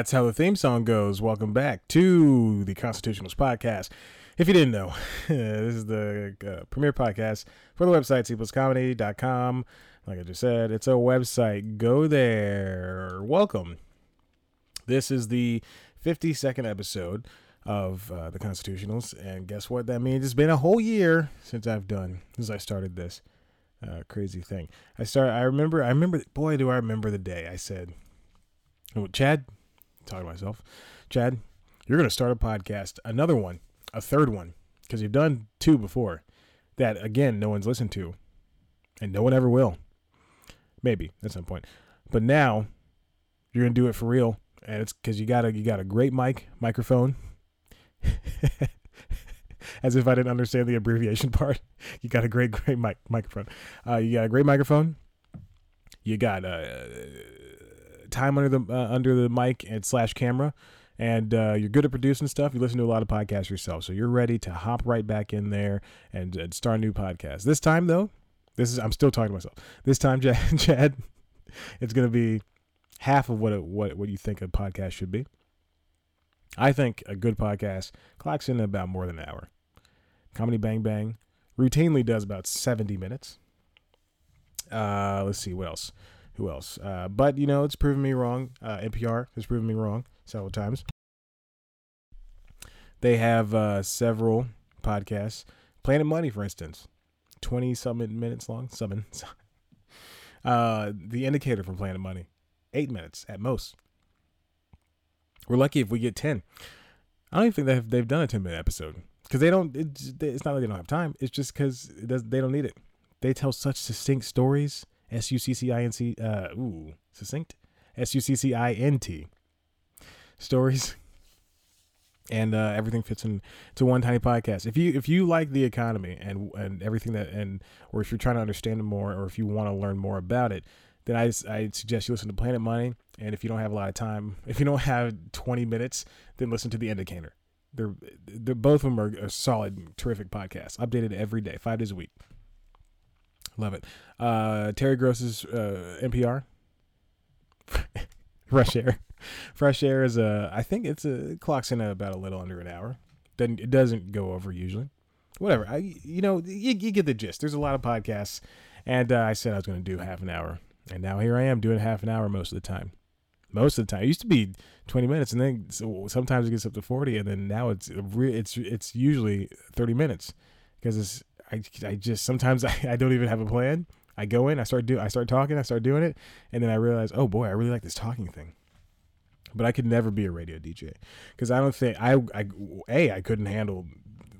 That's how the theme song goes. Welcome back to the Constitutionalist Podcast. If you didn't know, this is the uh, premiere podcast for the website, cpluscomedy.com. Like I just said, it's a website. Go there. Welcome. This is the 52nd episode of uh, the Constitutionals. And guess what that means? It's been a whole year since I've done, since I started this uh, crazy thing. I started, I remember, I remember, boy, do I remember the day I said, Oh, Chad, talking to myself, Chad, you're going to start a podcast, another one, a third one, because you've done two before that, again, no one's listened to, and no one ever will. Maybe at some point. But now you're going to do it for real. And it's because you got a you got a great mic microphone. As if I didn't understand the abbreviation part. You got a great great mic microphone. Uh, you got a great microphone. You got uh, time under the uh, under the mic and slash camera, and uh, you're good at producing stuff. You listen to a lot of podcasts yourself, so you're ready to hop right back in there and, and start a new podcast. This time, though, this is I'm still talking to myself. This time, Chad, Chad it's going to be half of what it, what what you think a podcast should be. I think a good podcast clocks in about more than an hour. Comedy Bang Bang routinely does about 70 minutes. Uh, let's see what else who else? Uh, but you know, it's proven me wrong. Uh, NPR has proven me wrong several times. They have uh, several podcasts. Planet Money, for instance, twenty something minutes long. Something. Uh, the Indicator from Planet Money, eight minutes at most. We're lucky if we get ten. I don't even think they've they've done a ten minute episode because they don't. It's, it's not that they don't have time. It's just because they don't need it. They tell such succinct stories S U C C I N C. Uh, ooh, succinct. S U C C I N T. Stories. And uh, everything fits in to one tiny podcast. If you if you like the economy and and everything that and or if you're trying to understand it more or if you want to learn more about it, then I I suggest you listen to Planet Money. And if you don't have a lot of time, if you don't have 20 minutes, then listen to The Indicator. They're they're both of them are a solid, terrific podcasts, updated every day, five days a week. Love it. Uh, Terry Gross's uh, NPR. Fresh air. Fresh air is a. I think it's a clocks in about a little under an hour. Doesn't it doesn't go over usually. Whatever. I you know you, you get the gist. There's a lot of podcasts, and uh, I said I was going to do half an hour, and now here I am doing half an hour most of the time. Most of the time, it used to be 20 minutes, and then so sometimes it gets up to 40, and then now it's it's it's usually 30 minutes because it's I, I just sometimes I, I don't even have a plan. I go in, I start do I start talking, I start doing it, and then I realize, oh boy, I really like this talking thing. But I could never be a radio DJ because I don't think I, I a I couldn't handle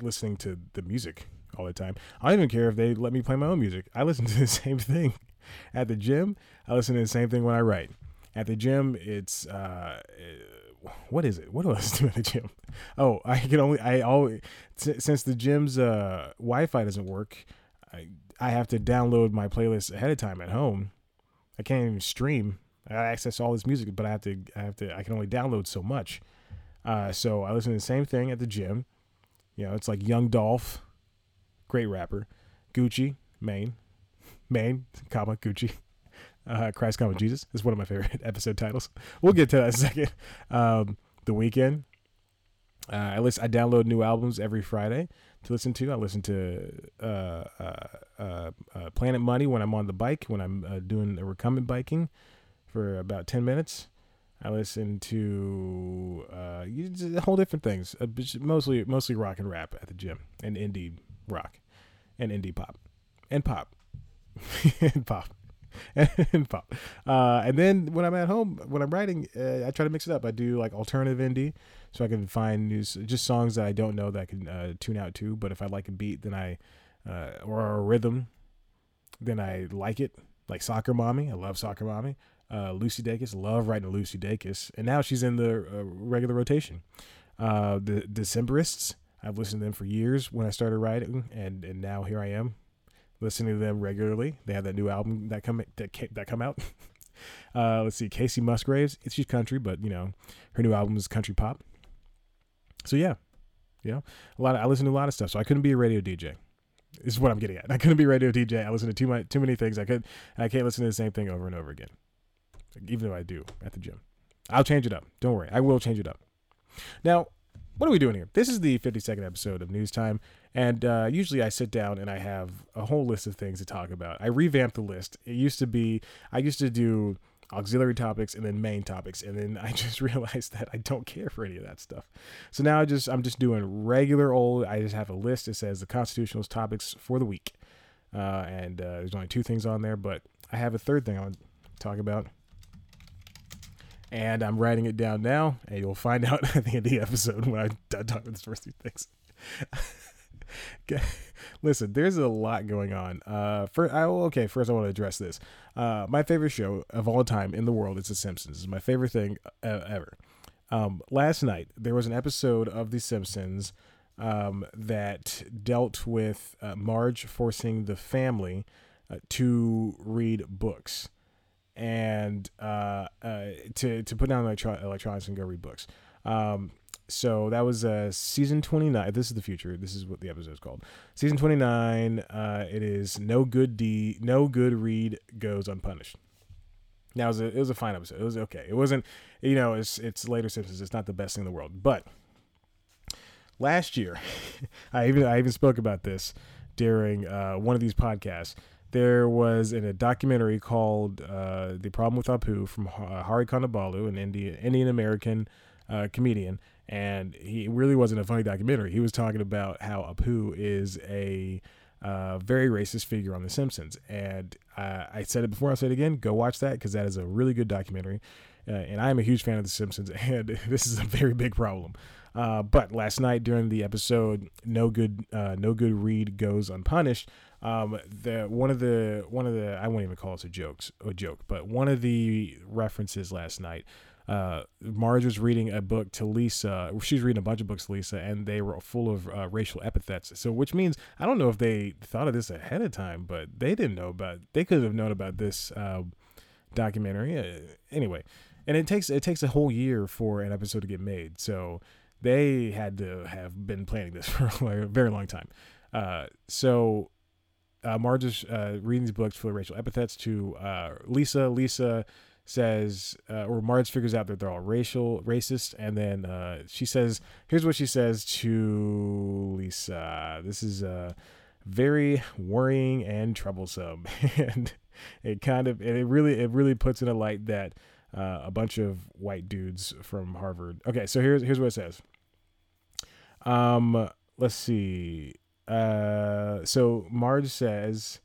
listening to the music all the time. I don't even care if they let me play my own music. I listen to the same thing at the gym. I listen to the same thing when I write. At the gym, it's uh, what is it? What do I do at the gym? Oh, I can only I always since the gym's uh, Wi-Fi doesn't work, I I have to download my playlist ahead of time at home. I can't even stream. I access all this music, but I have to I have to I can only download so much. Uh, so I listen to the same thing at the gym. You know, it's like Young Dolph, great rapper, Gucci, Mane, Mane, comma Gucci uh, Christ Come with Jesus is one of my favorite episode titles. We'll get to that in a second. Um, the Weeknd. Uh, I listen. I download new albums every Friday to listen to. I listen to uh, uh, uh, uh Planet Money when I'm on the bike when I'm doing the recumbent biking for about ten minutes. I listen to uh, whole different things, mostly mostly rock and rap at the gym, and indie rock, and indie pop, and pop, and pop. and pop. Uh, and then when I'm at home, when I'm writing, uh, I try to mix it up. I do like alternative indie, so I can find new just songs that I don't know that I can uh, tune out to. But if I like a beat, then I uh, or a rhythm, then I like it. Like Soccer Mommy, I love Soccer Mommy. Uh, Lucy Dacus, love writing Lucy Dacus, and now she's in the uh, regular rotation. the Decemberists, I've listened to them for years when I started writing, and and now here I am listening to them regularly. They have that new album that come that that come out. uh, let's see, Kacey Musgraves. It's she's country, but you know, her new album is country pop. So yeah, you know, a lot. Of, I listen to a lot of stuff, so I couldn't be a radio DJ. Is what I'm getting at. I couldn't be a radio DJ. I listen to too much, too many things. I could. I can't listen to the same thing over and over again, even though I do at the gym. I'll change it up. Don't worry. I will change it up. Now, what are we doing here? This is the 52nd episode of News Time, and uh, usually I sit down and I have a whole list of things to talk about. I revamped the list. It used to be, I used to do auxiliary topics and then main topics and then i just realized that i don't care for any of that stuff so now i just i'm just doing regular old i just have a list that says the constitutionalist topics for the week uh, and uh, there's only two things on there but i have a third thing i want to talk about and i'm writing it down now and you'll find out at the end of the episode when done talking about these first two things Listen, there's a lot going on. Uh, for I, okay, first I want to address this. Uh, my favorite show of all time in the world is The Simpsons. It's my favorite thing ever. Um, last night there was an episode of The Simpsons um, that dealt with uh, Marge forcing the family uh, to read books and uh, uh, to to put down electro- electronics and go read books. Um, so that was uh, season 29 this is the future this is what the episode is called. Season 29 uh, it is no good deed no good read goes unpunished. Now it was, a, it was a fine episode it was okay. It wasn't you know it's it's later simpsons it's not the best thing in the world but last year i even i even spoke about this during uh, one of these podcasts. There was in a documentary called uh, the problem with apu from hari kondabolu an indian indian american uh, comedian and he really wasn't a funny documentary. He was talking about how Apu is a uh, very racist figure on The Simpsons, and uh, I said it before. I'll say it again. Go watch that because that is a really good documentary. Uh, and I am a huge fan of The Simpsons, and this is a very big problem. Uh, but last night during the episode, no good, uh, no good read goes unpunished. Um, the one of the one of the I won't even call it a jokes a joke, but one of the references last night uh, Marge was reading a book to Lisa. She was reading a bunch of books to Lisa, and they were full of uh, racial epithets. So, which means I don't know if they thought of this ahead of time, but they didn't know about. They could have known about this uh, documentary uh, anyway. And it takes it takes a whole year for an episode to get made. So they had to have been planning this for a very long time. Uh, so uh, Marge is reading these books full of racial epithets to Lisa. Lisa says, uh, or Marge figures out that they're all racial, racist, and then uh, she says, "Here's what she says to Lisa. This is uh, very worrying and troublesome, and it kind of, it really, it really puts in a light that uh, a bunch of white dudes from Harvard. Okay, so here's here's what it says. Um, let's see. Uh, so Marge says."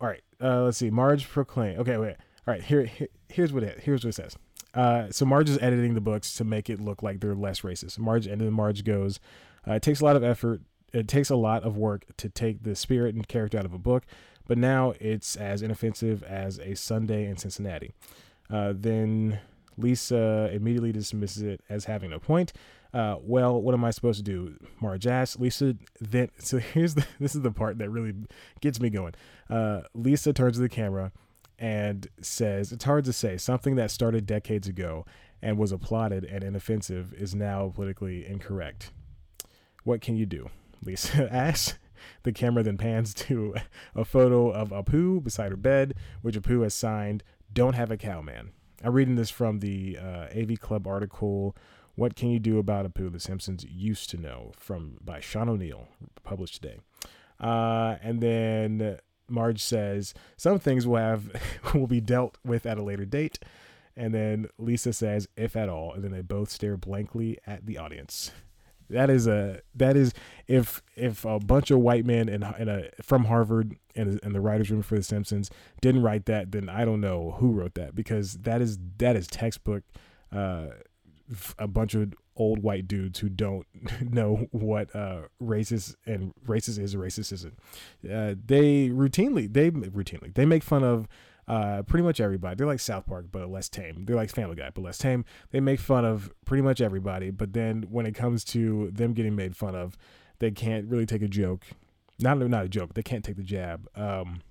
All right, uh, let's see. Marge proclaim. Okay, wait. All right, here, here here's what it here's what it says. Uh, so Marge is editing the books to make it look like they're less racist. Marge and then Marge goes, uh, it takes a lot of effort. It takes a lot of work to take the spirit and character out of a book, but now it's as inoffensive as a Sunday in Cincinnati. Uh, then Lisa immediately dismisses it as having no point. Uh, well, what am I supposed to do? Marge asks. Lisa then, so here's the, this is the part that really gets me going. Uh, Lisa turns to the camera and says it's hard to say something that started decades ago and was applauded and inoffensive is now politically incorrect. What can you do? Lisa asks. The camera then pans to a photo of Apu beside her bed, which Apu has signed, Don't Have a Cow Man. I'm reading this from the uh, AV Club article, What Can You Do About Apu? The Simpsons Used to Know, from by Sean O'Neal, published today. Uh, and then Marge says some things will have will be dealt with at a later date, and then Lisa says if at all, and then they both stare blankly at the audience. That is a that is if if a bunch of white men in, in a from Harvard and in the writers' room for The Simpsons didn't write that, then I don't know who wrote that because that is that is textbook. Uh, a bunch of old white dudes who don't know what uh, racist and racist is racist isn't. Uh, they routinely, they routinely, they make fun of uh, pretty much everybody. They're like South Park, but less tame. They're like Family Guy, but less tame. They make fun of pretty much everybody, but then when it comes to them getting made fun of, they can't really take a joke. Not not a joke. They can't take the jab. Um,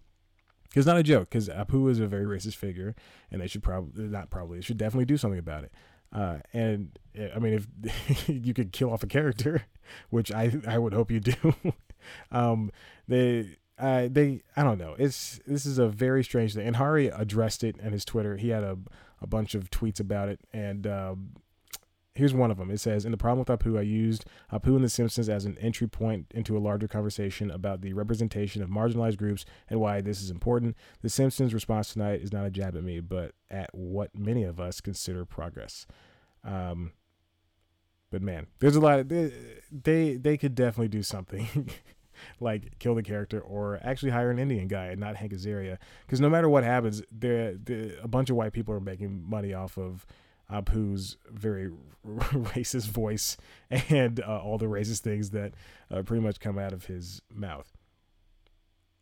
it's not a joke because Apu is a very racist figure, and they should probably not probably they should definitely do something about it. Uh, and eh, I mean, if you could kill off a character, which I I would hope you do, um, they uh, they I don't know. It's this is a very strange thing. And Hari addressed it in his Twitter. He had a a bunch of tweets about it, and um, here's one of them. It says, "In the problem with Apu, I used Apu and The Simpsons as an entry point into a larger conversation about the representation of marginalized groups and why this is important. The Simpsons' response tonight is not a jab at me, but at what many of us consider progress." Um, but man, there's a lot. Of, they, they they could definitely do something. like kill the character or actually hire an Indian guy and not Hank Azaria. Because no matter what happens, there a bunch of white people are making money off of Apu's very racist voice and uh, all the racist things that uh, pretty much come out of his mouth.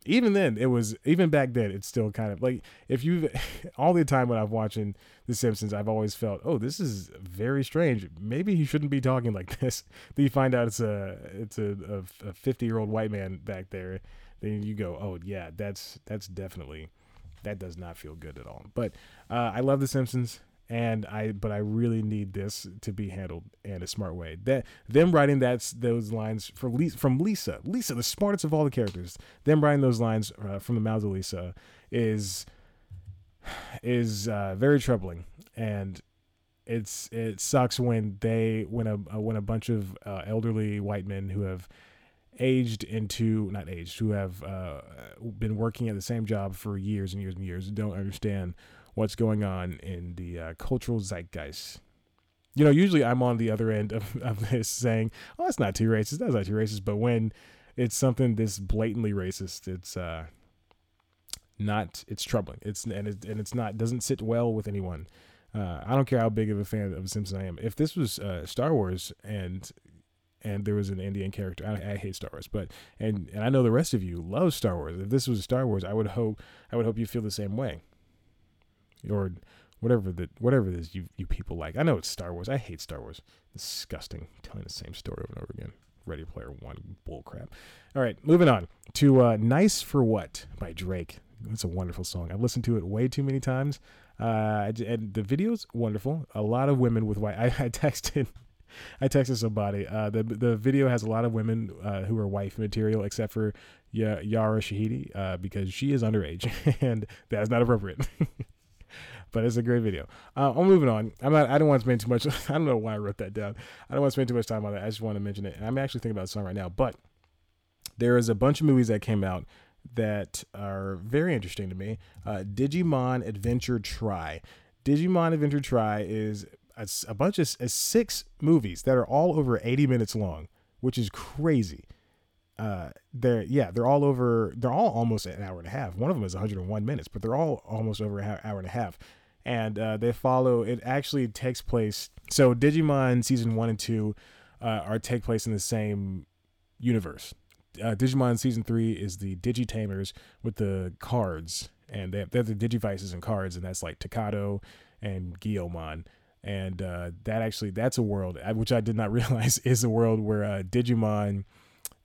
Even then, it was even back then. It's still kind of like if you all the time when I'm watching The Simpsons, I've always felt, oh, this is very strange. Maybe he shouldn't be talking like this. Then you find out it's a it's a a 50 year old white man back there. Then you go, oh yeah, that's that's definitely that does not feel good at all. But uh, I love The Simpsons and I but I really need this to be handled in a smart way. That them writing that's those lines from Lisa, from Lisa, Lisa, the smartest of all the characters. Them writing those lines uh, from the mouth of Lisa is is uh, very troubling, and it's it sucks when they when a uh, when a bunch of uh, elderly white men who have aged into not aged who have uh, been working at the same job for years and years and years don't understand what's going on in the uh, cultural zeitgeist. You know, usually I'm on the other end of, of this saying, "Oh, that's not too racist. That's not too racist." But when it's something this blatantly racist, it's uh, not. It's troubling. It's and it, and it's not doesn't sit well with anyone. Uh, I don't care how big of a fan of Simpsons I am. If this was uh, Star Wars and and there was an Indian character, I, I, hate Star Wars, but and and I know the rest of you love Star Wars. If this was Star Wars, I would hope I would hope you feel the same way or whatever the whatever it is you you people like. I know it's Star Wars. I hate Star Wars. Disgusting, telling the same story over and over again. Ready Player One bullcrap. All right, moving on to uh, "Nice for What" by Drake. It's a wonderful song. I've listened to it way too many times. Uh, and the video's wonderful. A lot of women with white. I, I texted. I texted somebody. Uh, the the video has a lot of women uh, who are wife material, except for y- Yara Shahidi, uh, because she is underage, and that's not appropriate. but it's a great video. Uh, I'm moving on. I'm not. I don't want to spend too much. I don't know why I wrote that down. I don't want to spend too much time on that. I just want to mention it. And I'm actually thinking about the song right now. But there is a bunch of movies that came out that are very interesting to me. Uh, Digimon Adventure Tri. Digimon Adventure Tri is a, a bunch of a six movies that are all over 80 minutes long, which is crazy uh they're yeah they're all over they're all almost an hour and a half one of them is 101 minutes but they're all almost over an hour and a half and uh, they follow. It actually takes place. So Digimon season one and two uh, are take place in the same universe. Uh, Digimon season three is the Digitamers with the cards, and they have, they the Digivices and cards, and that's like Takato and Guilmon. And uh, that actually that's a world uh, which I did not realize is a world where uh, Digimon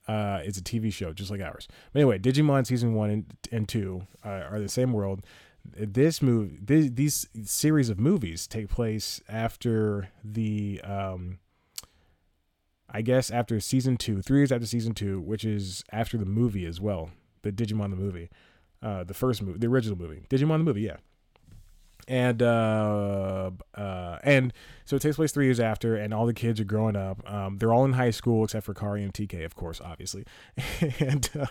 uh, is a TV show just like ours. But anyway, Digimon season one and, and two uh, are the same world this movie this, these series of movies take place after the um i guess after season two three years after season two which is after the movie as well the digimon the movie uh the first movie the original movie digimon the movie yeah and uh, uh, and so it takes place three years after, and all the kids are growing up. Um, they're all in high school except for Kari and TK, of course, obviously. and uh,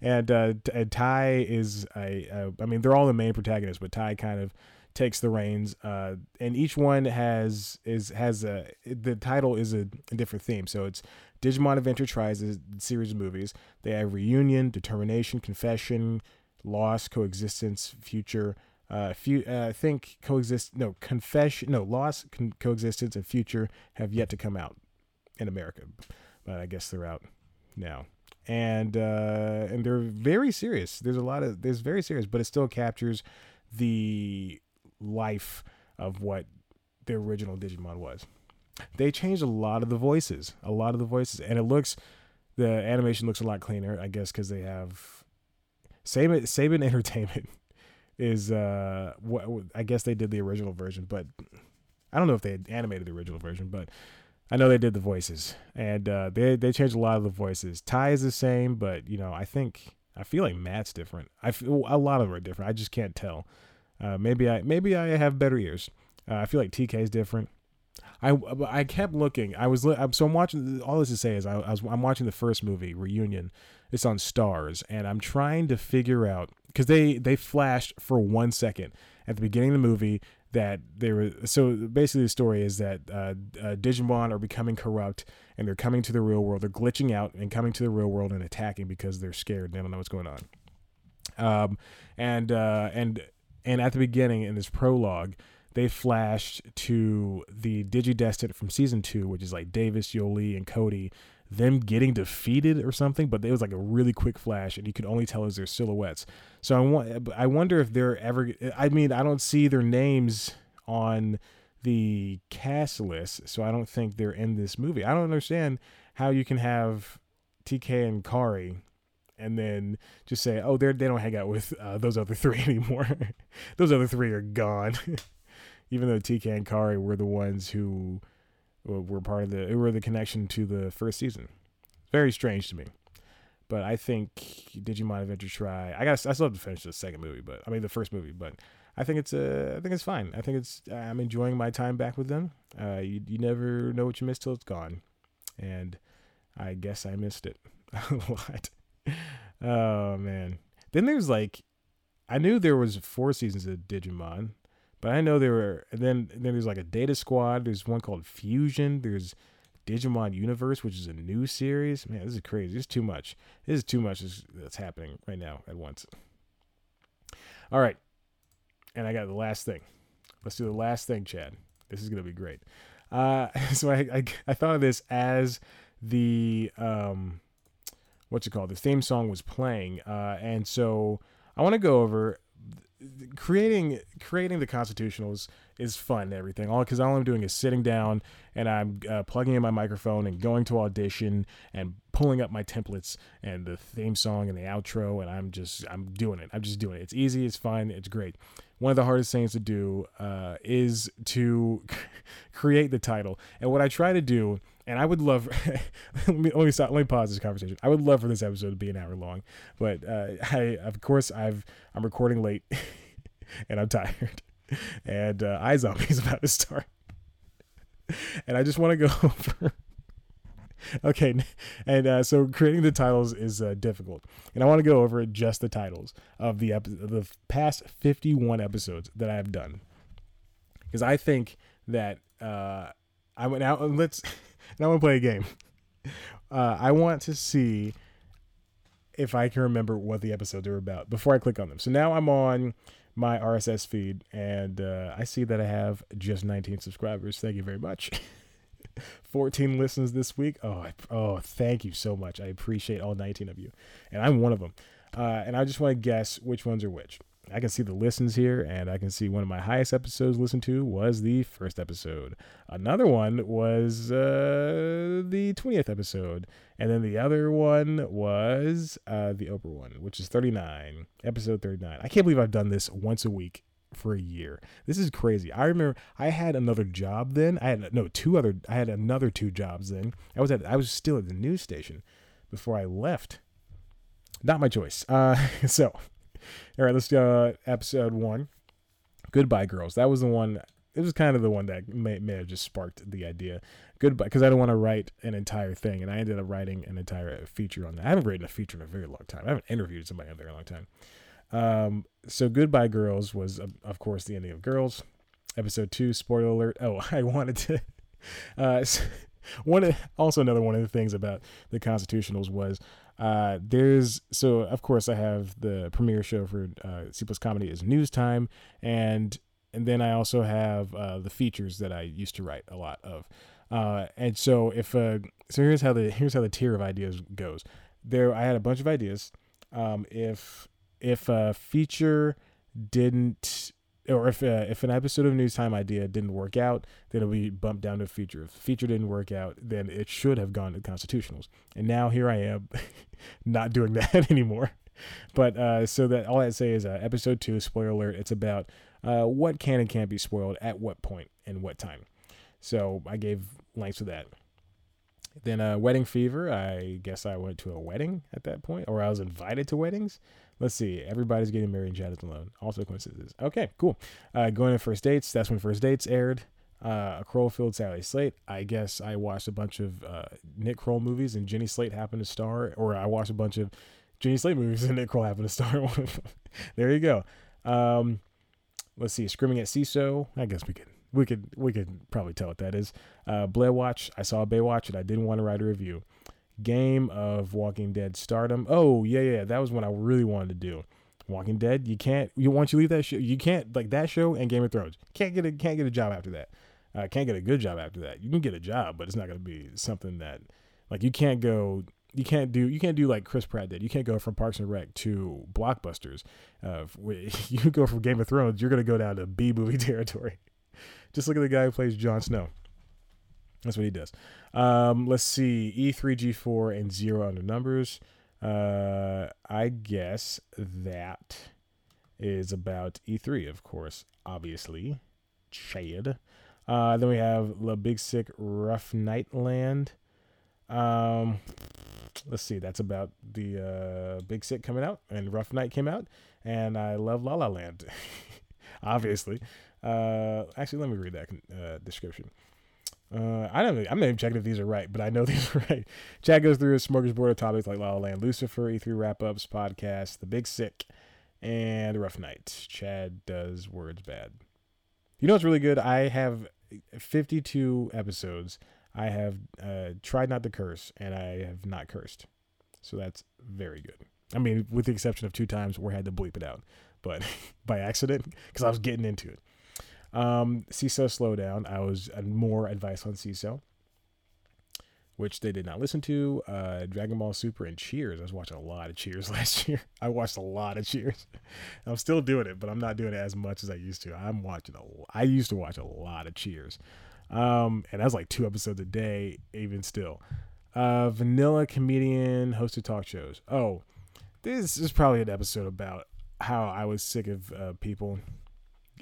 and, uh, and Tai is a, I mean, they're all the main protagonists, but Tai kind of takes the reins. Uh, and each one has is has a the title is a, a different theme. So it's Digimon Adventure Tries a series of movies. They have reunion, determination, confession, loss, coexistence, future uh, few, uh, I think coexist. No, confession. No, loss, con- coexistence, and future have yet to come out in America, but I guess they're out now. And uh, and they're very serious. There's a lot of there's very serious, but it still captures the life of what the original Digimon was. They changed a lot of the voices, a lot of the voices, and it looks the animation looks a lot cleaner. I guess because they have Saban Saban Entertainment is uh what I guess they did the original version, but I don't know if they animated the original version, but I know they did the voices and uh, they they changed a lot of the voices. Tai is the same, but you know I think I feel like Matt's different. I feel a lot of them are different. I just can't tell. Uh, maybe I maybe I have better ears. Uh, I feel like TK is different. I I kept looking. I was so I'm watching. All this to say is I, I was I'm watching the first movie Reunion. It's on Starz, and I'm trying to figure out because they they flashed for one second at the beginning of the movie that they were so basically the story is that uh, uh, Digimon are becoming corrupt and they're coming to the real world. They're glitching out and coming to the real world and attacking because they're scared. They don't know what's going on. Um, and uh, and and at the beginning in this prologue, they flashed to the Digidestined from season two, which is like Davis, Yolei, and Cody, them getting defeated or something. But it was like a really quick flash, and you could only tell as their silhouettes. So I want, I wonder if they're ever. I mean, I don't see their names on the cast list, so I don't think they're in this movie. I don't understand how you can have TK and Kari and then just say, "Oh, they they don't hang out with uh, those other three anymore. those other three are gone." Even though TK and Kari were the ones who were part of the, were the connection to the first season. Very strange to me, but I think Digimon Adventure Tri. I got I still have to finish the second movie, but I mean the first movie, but I think it's uh, I think it's fine. I think it's I'm enjoying my time back with them. Uh, you you never know what you missed till it's gone, and I guess I missed it a lot. oh man. Then there's like, I knew there was four seasons of Digimon, but I know there were. And then and then there's like a Data Squad. There's one called Fusion. There's Digimon Universe, which is a new series. Man, this is crazy. This is too much. This is too much that's happening right now at once. All right, and I got the last thing. Let's do the last thing, Chad. This is gonna be great. Uh, so I, I I thought of this as the um what's it called? The theme song was playing, uh, and so I want to go over creating creating the constitutionals is fun and everything all because all i'm doing is sitting down and i'm uh, plugging in my microphone and going to audition and pulling up my templates and the theme song and the outro and i'm just i'm doing it i'm just doing it it's easy it's fun it's great one of the hardest things to do uh, is to create the title and what i try to do and I would love. let me let me stop. Let me pause this conversation. I would love for this episode to be an hour long, but uh, I of course I've I'm recording late, and I'm tired, and uh, iZombie is about to start, and I just want to go over. okay, and uh, so creating the titles is uh, difficult, and I want to go over just the titles of the ep- the past 51 episodes that I have done, because I think that uh, I went out and let's and I want to play a game. Uh, I want to see if I can remember what the episodes are about before I click on them. So now I'm on my RSS feed, and uh, I see that I have just 19 subscribers. Thank you very much. 14 listens this week. Oh, I, oh, thank you so much. I appreciate all 19 of you, and I'm one of them. Uh, and I just want to guess which ones are which. I can see the listens here, and I can see one of my highest episodes listened to was the first episode. Another one was uh, the 20th episode. And then the other one was uh, the Oprah one, which is 39, episode 39. I can't believe I've done this once a week for a year. This is crazy. I remember I had another job then. I had no two other I had another two jobs then. I was at I was still at the news station before I left. Not my choice. Uh so all right, let's go. Uh, episode one. Goodbye, girls. That was the one. It was kind of the one that may, may have just sparked the idea. Goodbye, because I don't want to write an entire thing, and I ended up writing an entire feature on that. I haven't written a feature in a very long time. I haven't interviewed somebody in a very long time. Um, so goodbye, girls was of course the ending of Girls. Episode two. Spoiler alert. Oh, I wanted to. Uh, one also another one of the things about the constitutionals was uh, there's so of course I have the premiere show for uh, C plus comedy is news time, and and then I also have uh, the features that I used to write a lot of. Uh, and so if uh, so here's how the here's how the tier of ideas goes. There I had a bunch of ideas. Um, if if a feature didn't or if uh, if an episode of News Time idea didn't work out, then it'll be bumped down to feature. If feature didn't work out, then it should have gone to constitutionals. And now here I am, not doing that anymore. But uh, so that all I say is uh, episode two, spoiler alert. It's about uh, what can and can't be spoiled at what point and what time. So I gave links to that. Then uh, wedding fever. I guess I went to a wedding at that point, or I was invited to weddings. Let's see. Everybody's getting married and Chad alone. Also coincidences. Okay, cool. Uh, going to first dates. That's when first dates aired. Uh, a Kroll-filled Sally Slate. I guess I watched a bunch of uh, Nick Kroll movies and Jenny Slate happened to star, or I watched a bunch of Jenny Slate movies and Nick Kroll happened to star. there you go. Um, let's see. Screaming at Seeso. I guess we could we could we could probably tell what that is. Uh, Blair Watch. I saw Baywatch and I didn't want to write a review. Game of Walking Dead Stardom. Oh yeah yeah that was what I really wanted to do. Walking Dead. You can't. You once you leave that show, you can't like that show and Game of Thrones. Can't get a can't get a job after that. Uh, can't get a good job after that. You can get a job, but it's not going to be something that like you can't go. You can't do. You can't do like Chris Pratt did. You can't go from Parks and Rec to blockbusters. Uh, you go from Game of Thrones, you're going to go down to B movie territory. Just look at the guy who plays Jon Snow. That's what he does. Um, let's see. E3, G4, and zero under numbers. Uh, I guess that is about E3, of course, obviously. Chad. Uh, then we have the Big Sick Rough Night Land. Um, let's see. That's about the uh, Big Sick coming out, and Rough Night came out, and I love La La Land, obviously. Uh, actually, let me read that uh, description. Uh, I don't. I'm not even checking if these are right, but I know these are right. Chad goes through a smorgasbord of topics like La La Land, Lucifer, E3 wrap ups, podcast, The Big Sick, and Rough Night. Chad does words bad. You know what's really good? I have 52 episodes. I have uh, tried not to curse, and I have not cursed. So that's very good. I mean, with the exception of two times where I had to bleep it out, but by accident because I was getting into it. Um, Seeso Slowdown. I was uh, more advice on Seeso, which they did not listen to. Uh, Dragon Ball Super and Cheers. I was watching a lot of Cheers last year. I watched a lot of Cheers. I'm still doing it, but I'm not doing it as much as I used to. I'm watching a. I used to watch a lot of Cheers, um, and that's like two episodes a day. Even still, uh, Vanilla comedian hosted talk shows. Oh, this is probably an episode about how I was sick of uh, people,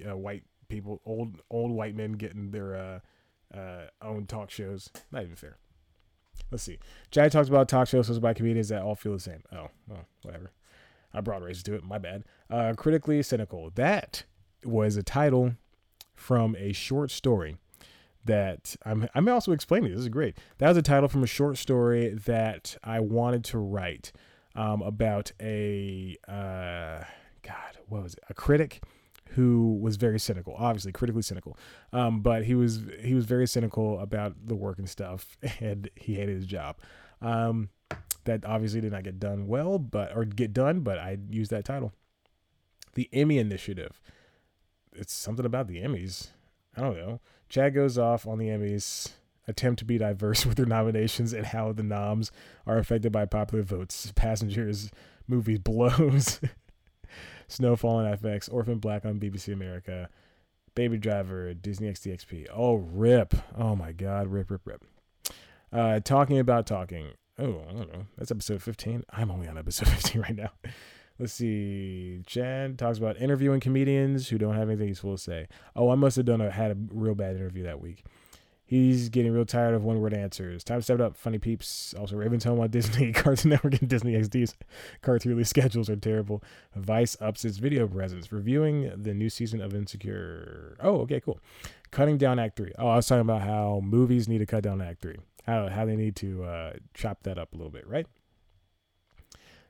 uh, white people, old old white men getting their uh, uh, own talk shows. Not even fair. Let's see. Chad talks about talk shows hosted by comedians that all feel the same. Oh, well, whatever. I brought races to it. My bad. Uh, critically cynical. That was a title from a short story that I'm. I'm also explaining. This is great. That was a title from a short story that I wanted to write um, about a uh, God. What was it? A critic who was very cynical, obviously critically cynical. Um, but he was he was very cynical about the work and stuff, and he hated his job. Um, that obviously did not get done well, but or get done, but I used that title. The Emmy Initiative. It's something about the Emmys. I don't know. Chad goes off on the Emmys attempt to be diverse with their nominations and how the noms are affected by popular votes. Passengers movie blows. Snowfall on FX, Orphan Black on BBC America, Baby Driver, Disney XD Oh, rip. Oh my God, rip, rip, rip. Uh, talking about talking. Oh, I don't know. That's episode 15. I'm only on episode 15 right now. Let's see. Chad talks about interviewing comedians who don't have anything useful to say. Oh, I must have done a had a real bad interview that week. He's getting real tired of one word answers. Time to step up. Funny peeps. Also, Raven's home on Disney. Cartoon Network and Disney XD's cartoon release schedules are terrible. Vice ups its video presence. Reviewing the new season of Insecure. Oh, okay, cool. Cutting down Act 3. Oh, I was talking about how movies need to cut down Act 3. How, how they need to uh, chop that up a little bit, right?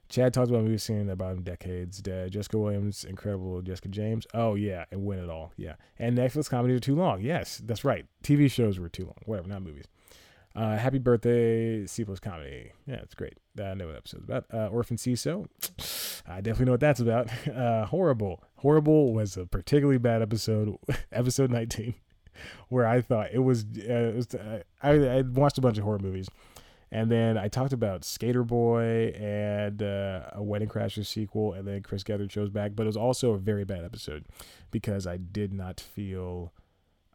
Chad talks about movies seen in the bottom decades. Uh, Jessica Williams, incredible Jessica James. Oh yeah, and Win It All. Yeah, and Netflix comedies are too long. Yes, that's right. TV shows were too long. Whatever, not movies. Uh, Happy Birthday, C plus comedy. Yeah, it's great. I know what episode's about. Uh, Orphan Seeso. I definitely know what that's about. Uh, horrible. Horrible was a particularly bad episode. episode 19, where I thought it was. Uh, it was uh, I, I watched a bunch of horror movies and then I talked about Skater Boy and uh, a Wedding Crashers sequel, and then Chris Gethard shows back. But it was also a very bad episode because I did not feel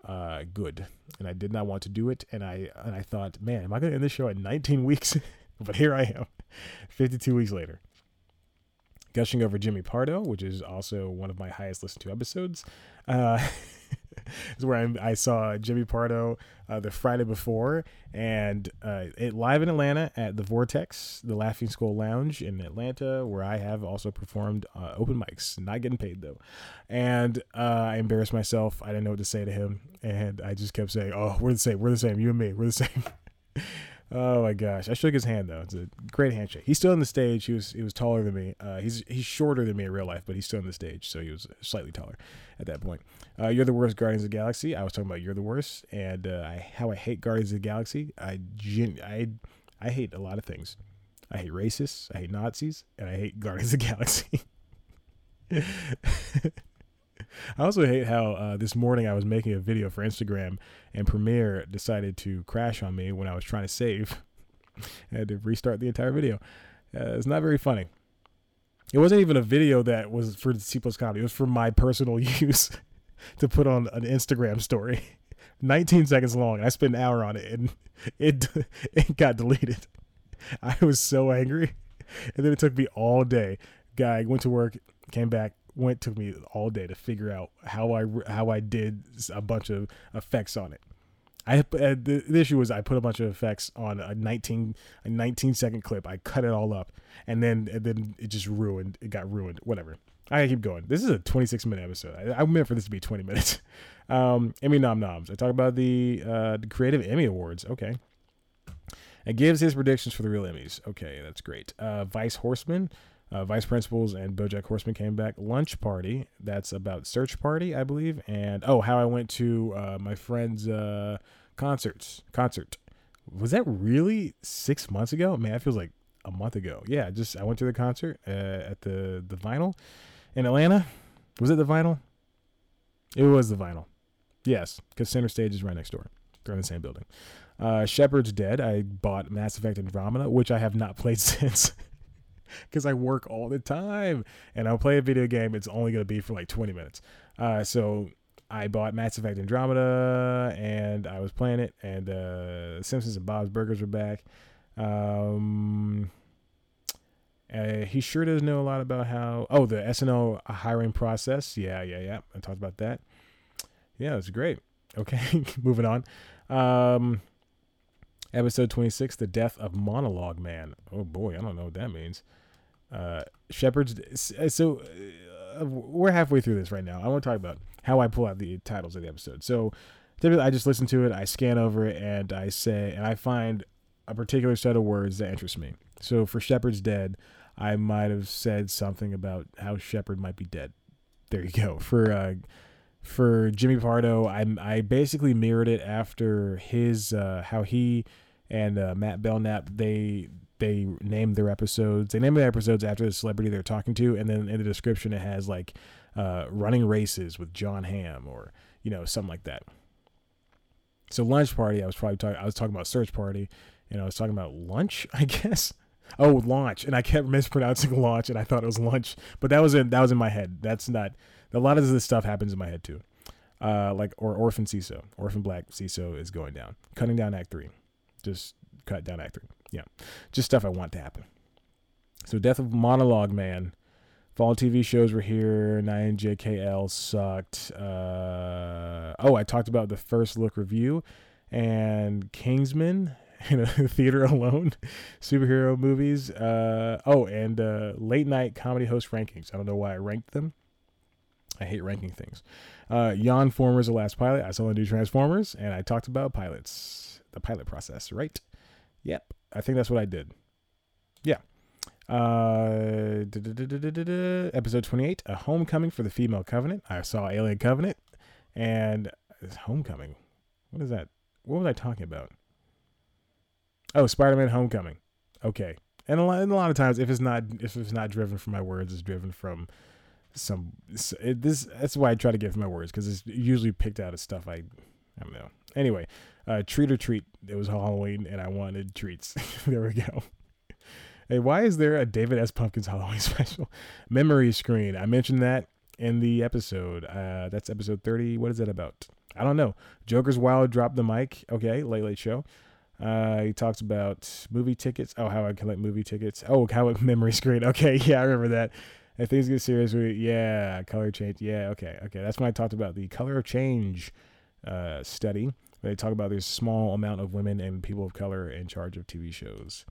uh, good, and I did not want to do it. And I and I thought, man, am I going to end this show at 19 weeks? but here I am, 52 weeks later. Gushing over Jimmy Pardo, which is also one of my highest listened to episodes. Uh, is where I, I saw Jimmy Pardo uh, the Friday before, and uh, it live in Atlanta at the Vortex, the Laughing Skull Lounge in Atlanta, where I have also performed uh, open mics, not getting paid though. And uh, I embarrassed myself. I didn't know what to say to him, and I just kept saying, "Oh, we're the same. We're the same. You and me. We're the same." Oh my gosh! I shook his hand though. It's a great handshake. He's still on the stage. He was he was taller than me. Uh, he's he's shorter than me in real life, but he's still on the stage, so he was slightly taller at that point. Uh, you're the worst, Guardians of the Galaxy. I was talking about you're the worst, and uh, I, how I hate Guardians of the Galaxy. I gen- I I hate a lot of things. I hate racists. I hate Nazis, and I hate Guardians of the Galaxy. I also hate how uh, this morning I was making a video for Instagram and Premiere decided to crash on me when I was trying to save. I had to restart the entire video. Uh, it's not very funny. It wasn't even a video that was for C plus comedy. It was for my personal use to put on an Instagram story. 19 seconds long. And I spent an hour on it and it it got deleted. I was so angry. And then it took me all day. Guy went to work, came back, went took me all day to figure out how I how I did a bunch of effects on it. I uh, the, the, issue was I put a bunch of effects on a 19 a 19 second clip. I cut it all up, and then and then it just ruined. It got ruined. Whatever. I keep going. This is a 26 minute episode. I, I meant for this to be 20 minutes. Um, Emmy nom noms. I talk about the uh, the Creative Emmy Awards. Okay. It gives his predictions for the real Emmys. Okay, that's great. Uh, Vice Horseman uh, Vice Principals and BoJack Horseman came back. Lunch Party, that's about Search Party, I believe. And oh, how I went to uh, my friend's uh, concerts. Concert. Was that really six months ago? Man, it feels like a month ago. Yeah, just I went to the concert uh, at the the Vinyl in Atlanta. Was it the Vinyl? It was the Vinyl. Yes, because Center Stage is right next door. They're in the same building. Uh, Shepard's Dead. I bought Mass Effect Andromeda, which I have not played since because I work all the time and I'll play a video game. It's only going to be for like 20 minutes. Uh, so I bought Mass Effect Andromeda and I was playing it, and uh, Simpsons and Bob's Burgers were back. Um, uh, he sure does know a lot about how. Oh, the SNL hiring process. Yeah, yeah, yeah. I talked about that. Yeah, it's great. Okay, moving on. Um, episode 26, The Death of Monologue Man. Oh boy, I don't know what that means. Uh, Shepard's. Uh, so uh, we're halfway through this right now. I want to talk about how I pull out the titles of the episode. So typically, I just listen to it, I scan over it, and I say, and I find a particular set of words that interest me. So for Shepard's Dead, I might have said something about how Shepard might be dead. There you go. For uh, for Jimmy Pardo, I I basically mirrored it after his uh, how he and uh, Matt Belknap they they name their episodes. They name their episodes after the celebrity they're talking to, and then in the description it has like uh, running races with Jon Hamm or you know something like that. So lunch party, I was probably talking. I was talking about search party, and I was talking about lunch, I guess. Oh, launch, and I kept mispronouncing launch, and I thought it was lunch, but that was in that was in my head. That's not. A lot of this stuff happens in my head too. Uh, like or Orphan Seeso, Orphan Black Seeso is going down, cutting down Act Three, just cut down Act Three yeah, just stuff I want to happen. So, Death of Monologue Man. Fall TV shows were here. 9JKL sucked. Uh, oh, I talked about the first look review and Kingsman in a theater alone. Superhero movies. Uh, oh, and uh, late night comedy host rankings. I don't know why I ranked them. I hate ranking things. Uh, Formers, the last pilot. I saw the new Transformers, and I talked about pilots, the pilot process, right? Yep. I think that's what I did. Yeah. Uh, episode 28, A Homecoming for the Female Covenant. I saw Alien Covenant and Homecoming. What is that? What was I talking about? Oh, Spider-Man Homecoming. Okay. And a lot, and a lot of times, if it's not if it's not driven from my words, it's driven from some. It, this that's why I try to get from my words because it's usually picked out of stuff I I don't know. Anyway, uh, treat or treat. It was Halloween, and I wanted treats. there we go. Hey, why is there a David S. Pumpkins Halloween special? Memory screen. I mentioned that in the episode. Uh, that's episode 30. What is that about? I don't know. Joker's Wild dropped the mic. Okay, Late Late Show. Uh, he talks about movie tickets. Oh, how I collect movie tickets. Oh, how it memory screen. Okay, yeah, I remember that. if things get serious, we, yeah, color change. Yeah, okay, okay. That's when I talked about the color change uh, study. They talk about this small amount of women and people of color in charge of TV shows.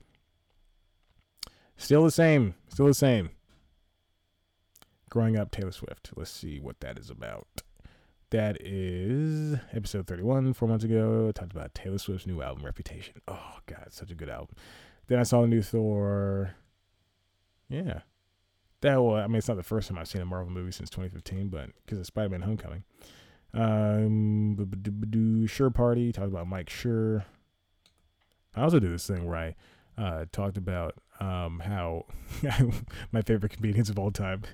Still the same. Still the same. Growing up, Taylor Swift. Let's see what that is about. That is episode 31, four months ago. I talked about Taylor Swift's new album, Reputation. Oh, God, such a good album. Then I saw the new Thor. Yeah. That well, I mean, it's not the first time I've seen a Marvel movie since 2015, but because of Spider Man Homecoming. Um, Schur Party, talked about Mike Schur. I also do this thing where I uh, talked about um, how my favorite comedians of all time.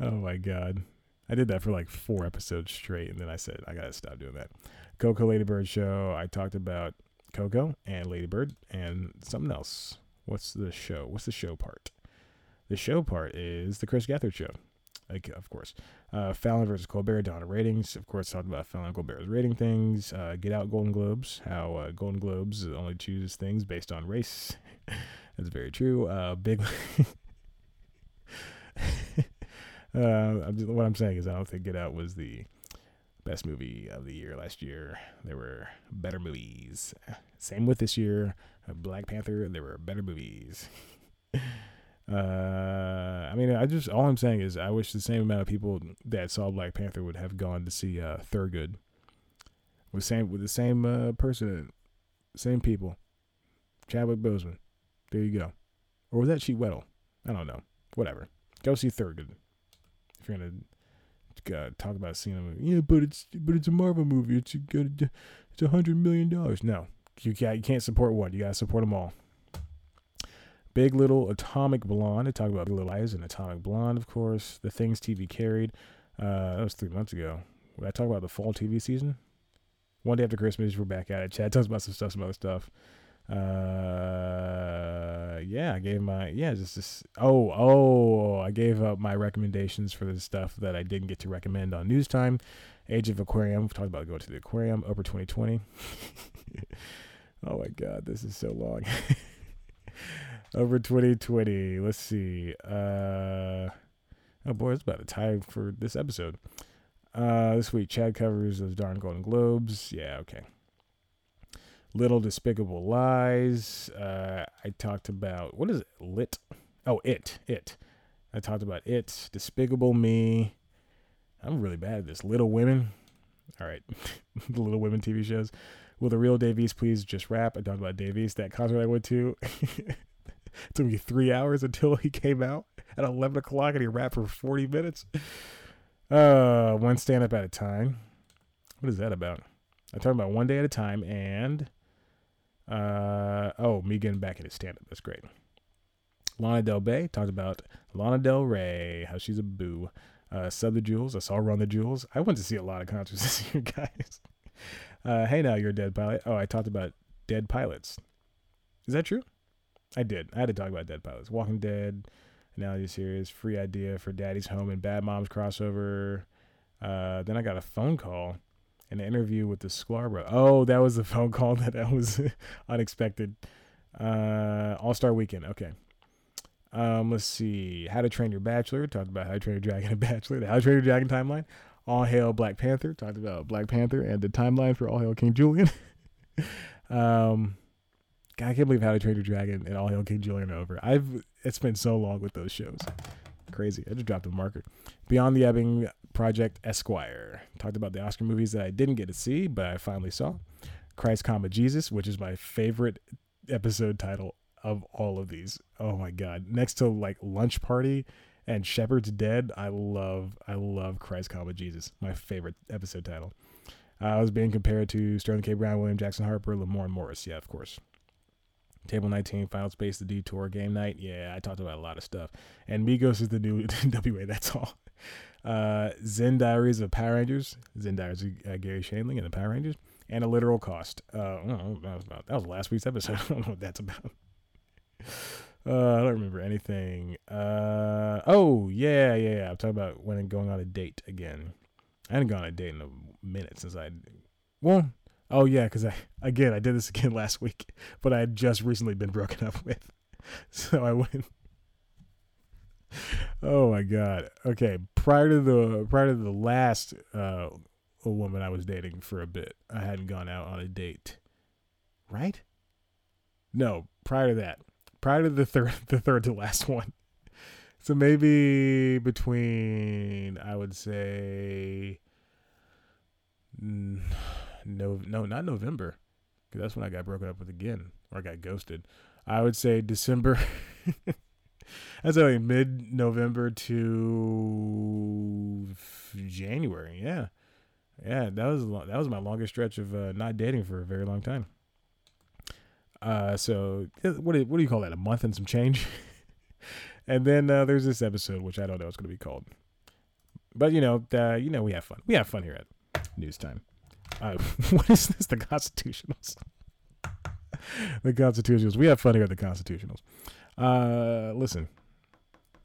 Oh my God. I did that for like four episodes straight, and then I said I gotta stop doing that. Coco Ladybird show. I talked about Coco and Ladybird and something else. What's the show? What's the show part? The show part is the Chris Gethard show. Like, of course. Uh, Fallon versus Colbert, Donna ratings. Of course, talked about Fallon Colbert's rating things. Uh, Get Out Golden Globes, how uh, Golden Globes only chooses things based on race. That's very true. Uh, big. Uh, what I'm saying is, I don't think Get Out was the best movie of the year last year. There were better movies. Same with this year. Uh, Black Panther. There were better movies. uh, I mean, I just all I'm saying is, I wish the same amount of people that saw Black Panther would have gone to see uh, Thurgood. With same with the same uh, person, same people. Chadwick Boseman. There you go. Or was that Chiwetel? Weddle? I don't know. Whatever. Go see Thurgood if you're gonna uh, talk about seeing a movie, yeah, but it's but it's a Marvel movie. It's a good, it's a hundred million dollars. No, you can't you can't support one. You gotta support them all. Big Little Atomic Blonde. I talked about Big Little Lies and Atomic Blonde, of course. The things TV carried. Uh, that was three months ago. I talk about the fall TV season. One day after Christmas, we're back at it. Chad talks about some stuff, some other stuff. Uh, yeah, I gave my yeah, just this. Oh, oh, I gave up my recommendations for the stuff that I didn't get to recommend on News Time. Age of Aquarium. We talked about going to the aquarium. Over 2020. oh my God, this is so long. Over 2020. Let's see. Uh, oh boy, it's about the time for this episode. Uh, this week, Chad covers those darn Golden Globes. Yeah, okay. Little Despicable Lies. Uh, I talked about what is it? Lit. Oh, it. It. I talked about it. Despicable Me. I'm really bad at this. Little Women. All right, the Little Women TV shows. Will the real Davies please just rap? I talked about Davies, That concert I went to. it took me three hours until he came out at 11 o'clock and he rapped for 40 minutes. Uh, one stand up at a time. What is that about? I talk about one day at a time and uh, oh, me getting back into stand up. That's great. Lana Del Rey talked about Lana Del Rey, how she's a boo. Uh, Sub the Jewels. I saw Run the Jewels. I went to see a lot of concerts this year, guys. Uh, hey, now you're a dead pilot. Oh, I talked about dead pilots. Is that true? I did. I had to talk about dead pilots. Walking Dead, analogy series, free idea for Daddy's Home and Bad Moms crossover. Uh, then I got a phone call an interview with the Sklar Oh, that was the phone call that that was unexpected. Uh, All Star Weekend. Okay. Um, let's see. How to Train Your Bachelor. Talked about How to Train Your Dragon and Bachelor. The How to Train Your Dragon timeline. All Hail Black Panther. Talked about Black Panther and the timeline for All Hail King Julien. um, I can't believe How to Train Your Dragon and All Hail King Julien are over. I've it's been so long with those shows. Crazy. I just dropped a marker. Beyond the Ebbing Project Esquire. Talked about the Oscar movies that I didn't get to see, but I finally saw. Christ, comma Jesus, which is my favorite episode title of all of these. Oh my god! Next to like Lunch Party and Shepard's Dead, I love I love Christ, comma Jesus. My favorite episode title. Uh, I was being compared to Sterling K. Brown, William Jackson Harper, Lamorne Morris. Yeah, of course. Table 19, Final Space, The Detour, Game Night. Yeah, I talked about a lot of stuff. And Migos is the new WA. That's all. Uh, Zen Diaries of Power Rangers, Zen Diaries of uh, Garry Shandling and the Power Rangers, and a literal cost. Uh, know, that, was about, that was last week's episode. I don't know what that's about. Uh, I don't remember anything. Uh, oh yeah, yeah, yeah. I'm talking about when I'm going on a date again. I hadn't gone on a date in a minute since I. Well, oh yeah, because I again I did this again last week, but I had just recently been broken up with, so I went oh my god. Okay, prior to the prior to the last uh woman I was dating for a bit, I hadn't gone out on a date. Right? No, prior to that. Prior to the third the third to last one. So maybe between I would say no no not November cuz that's when I got broken up with again or I got ghosted. I would say December That's like mid November to January. Yeah, yeah. That was that was my longest stretch of uh, not dating for a very long time. Uh, so what do, what do you call that? A month and some change. and then uh, there's this episode which I don't know it's going to be called, but you know, uh, you know, we have fun. We have fun here at News Time. Uh, what is this? The Constitutionals. the Constitutionals. We have fun here at the Constitutionals. Uh, listen,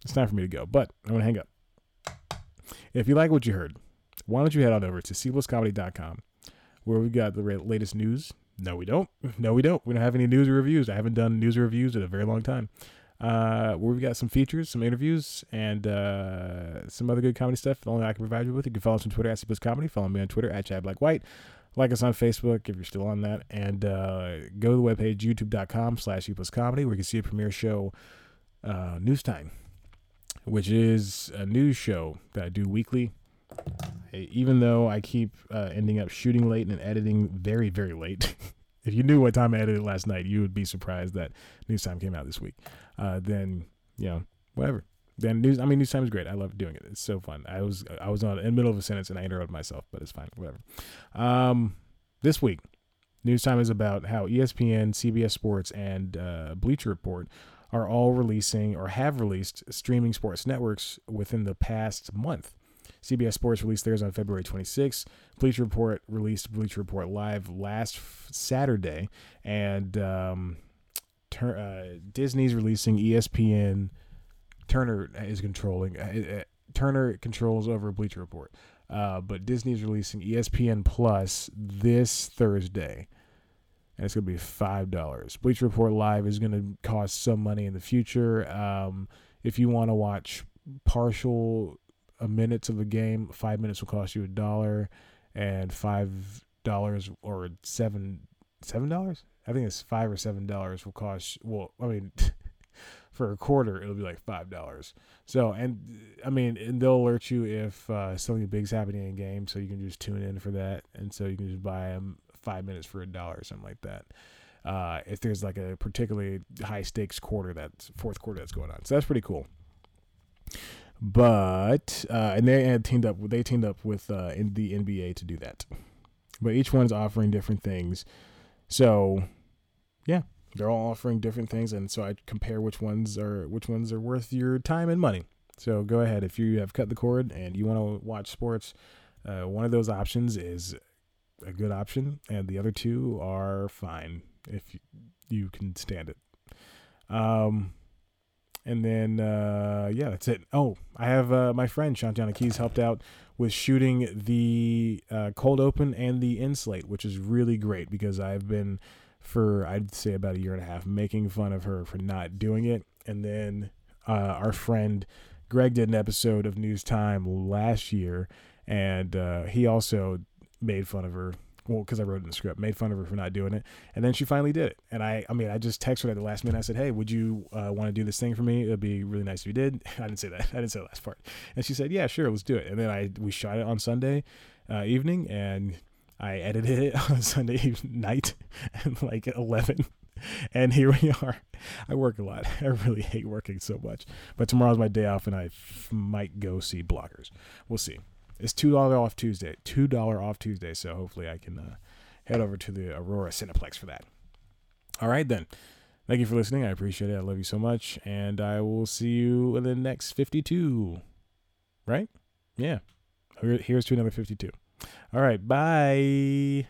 it's time for me to go, but I'm gonna hang up. If you like what you heard, why don't you head on over to cpluscomedy.com where we got the latest news. No, we don't. No, we don't. We don't have any news or reviews. I haven't done news or reviews in a very long time. Uh, where we've got some features, some interviews, and uh, some other good comedy stuff. The Only I can provide you with. You can follow us on Twitter at CPlusComedy. Comedy. Follow me on Twitter at Chad Black White. Like us on Facebook if you're still on that. And uh, go to the webpage, youtube.com slash Comedy, where you can see a premiere show, uh, News Time, which is a news show that I do weekly. Even though I keep uh, ending up shooting late and editing very, very late. if you knew what time I edited last night, you would be surprised that News Time came out this week. Uh, then, you know, whatever. Then news i mean news time is great. I love doing it. It's so fun. I was i was on in the middle of a sentence and i interrupted myself but it's fine. Whatever. Um this week news time is about how espn cbs sports and uh, bleacher report are all releasing or have released streaming sports networks within the past month CBS Sports released theirs on February 26th. Bleacher Report released Bleacher Report Live last f- Saturday, and um, ter- uh, Disney's releasing ESPN Turner is controlling. Uh, uh, Turner controls over Bleacher Report, uh, but Disney's releasing ESPN Plus this Thursday, and it's going to be five dollars. Bleacher Report Live is going to cost some money in the future. Um, if you want to watch partial uh, minutes of a game, five minutes will cost you a dollar, and five dollars or seven seven dollars. I think it's five or seven dollars will cost. Well, I mean. for a quarter, it'll be like five dollars. So, and I mean, and they'll alert you if uh, something big's happening in game, so you can just tune in for that, and so you can just buy them five minutes for a dollar or something like that. Uh, if there's like a particularly high stakes quarter that's fourth quarter that's going on, so that's pretty cool. But uh, and they had teamed up. They teamed up with uh, in the NBA to do that. But each one's offering different things. So, yeah, they're all offering different things, and so I compare which ones are which ones are worth your time and money. So go ahead if you have cut the cord and you want to watch sports. Uh, one of those options is a good option, and the other two are fine if you, you can stand it. Um, and then uh, yeah, that's it. Oh, I have uh, my friend Shantiana Keys helped out with shooting the uh, cold open and the inslate, which is really great because I've been for I'd say about a year and a half, making fun of her for not doing it. And then uh, our friend Greg did an episode of News Time last year, and uh, he also made fun of her. Well, because I wrote it in the script, made fun of her for not doing it, and then she finally did it. And I, I mean, I just texted her at the last minute. I said, "Hey, would you uh, want to do this thing for me? It'd be really nice if you did." I didn't say that. I didn't say the last part. And she said, "Yeah, sure, let's do it." And then I we shot it on Sunday uh, evening, and I edited it on Sunday night at like 11. And here we are. I work a lot. I really hate working so much. But tomorrow's my day off, and I f- might go see Blockers. We'll see. It's $2 off Tuesday. $2 off Tuesday. So hopefully I can uh, head over to the Aurora Cineplex for that. All right, then. Thank you for listening. I appreciate it. I love you so much. And I will see you in the next 52. Right? Yeah. Here's to another 52. All right. Bye.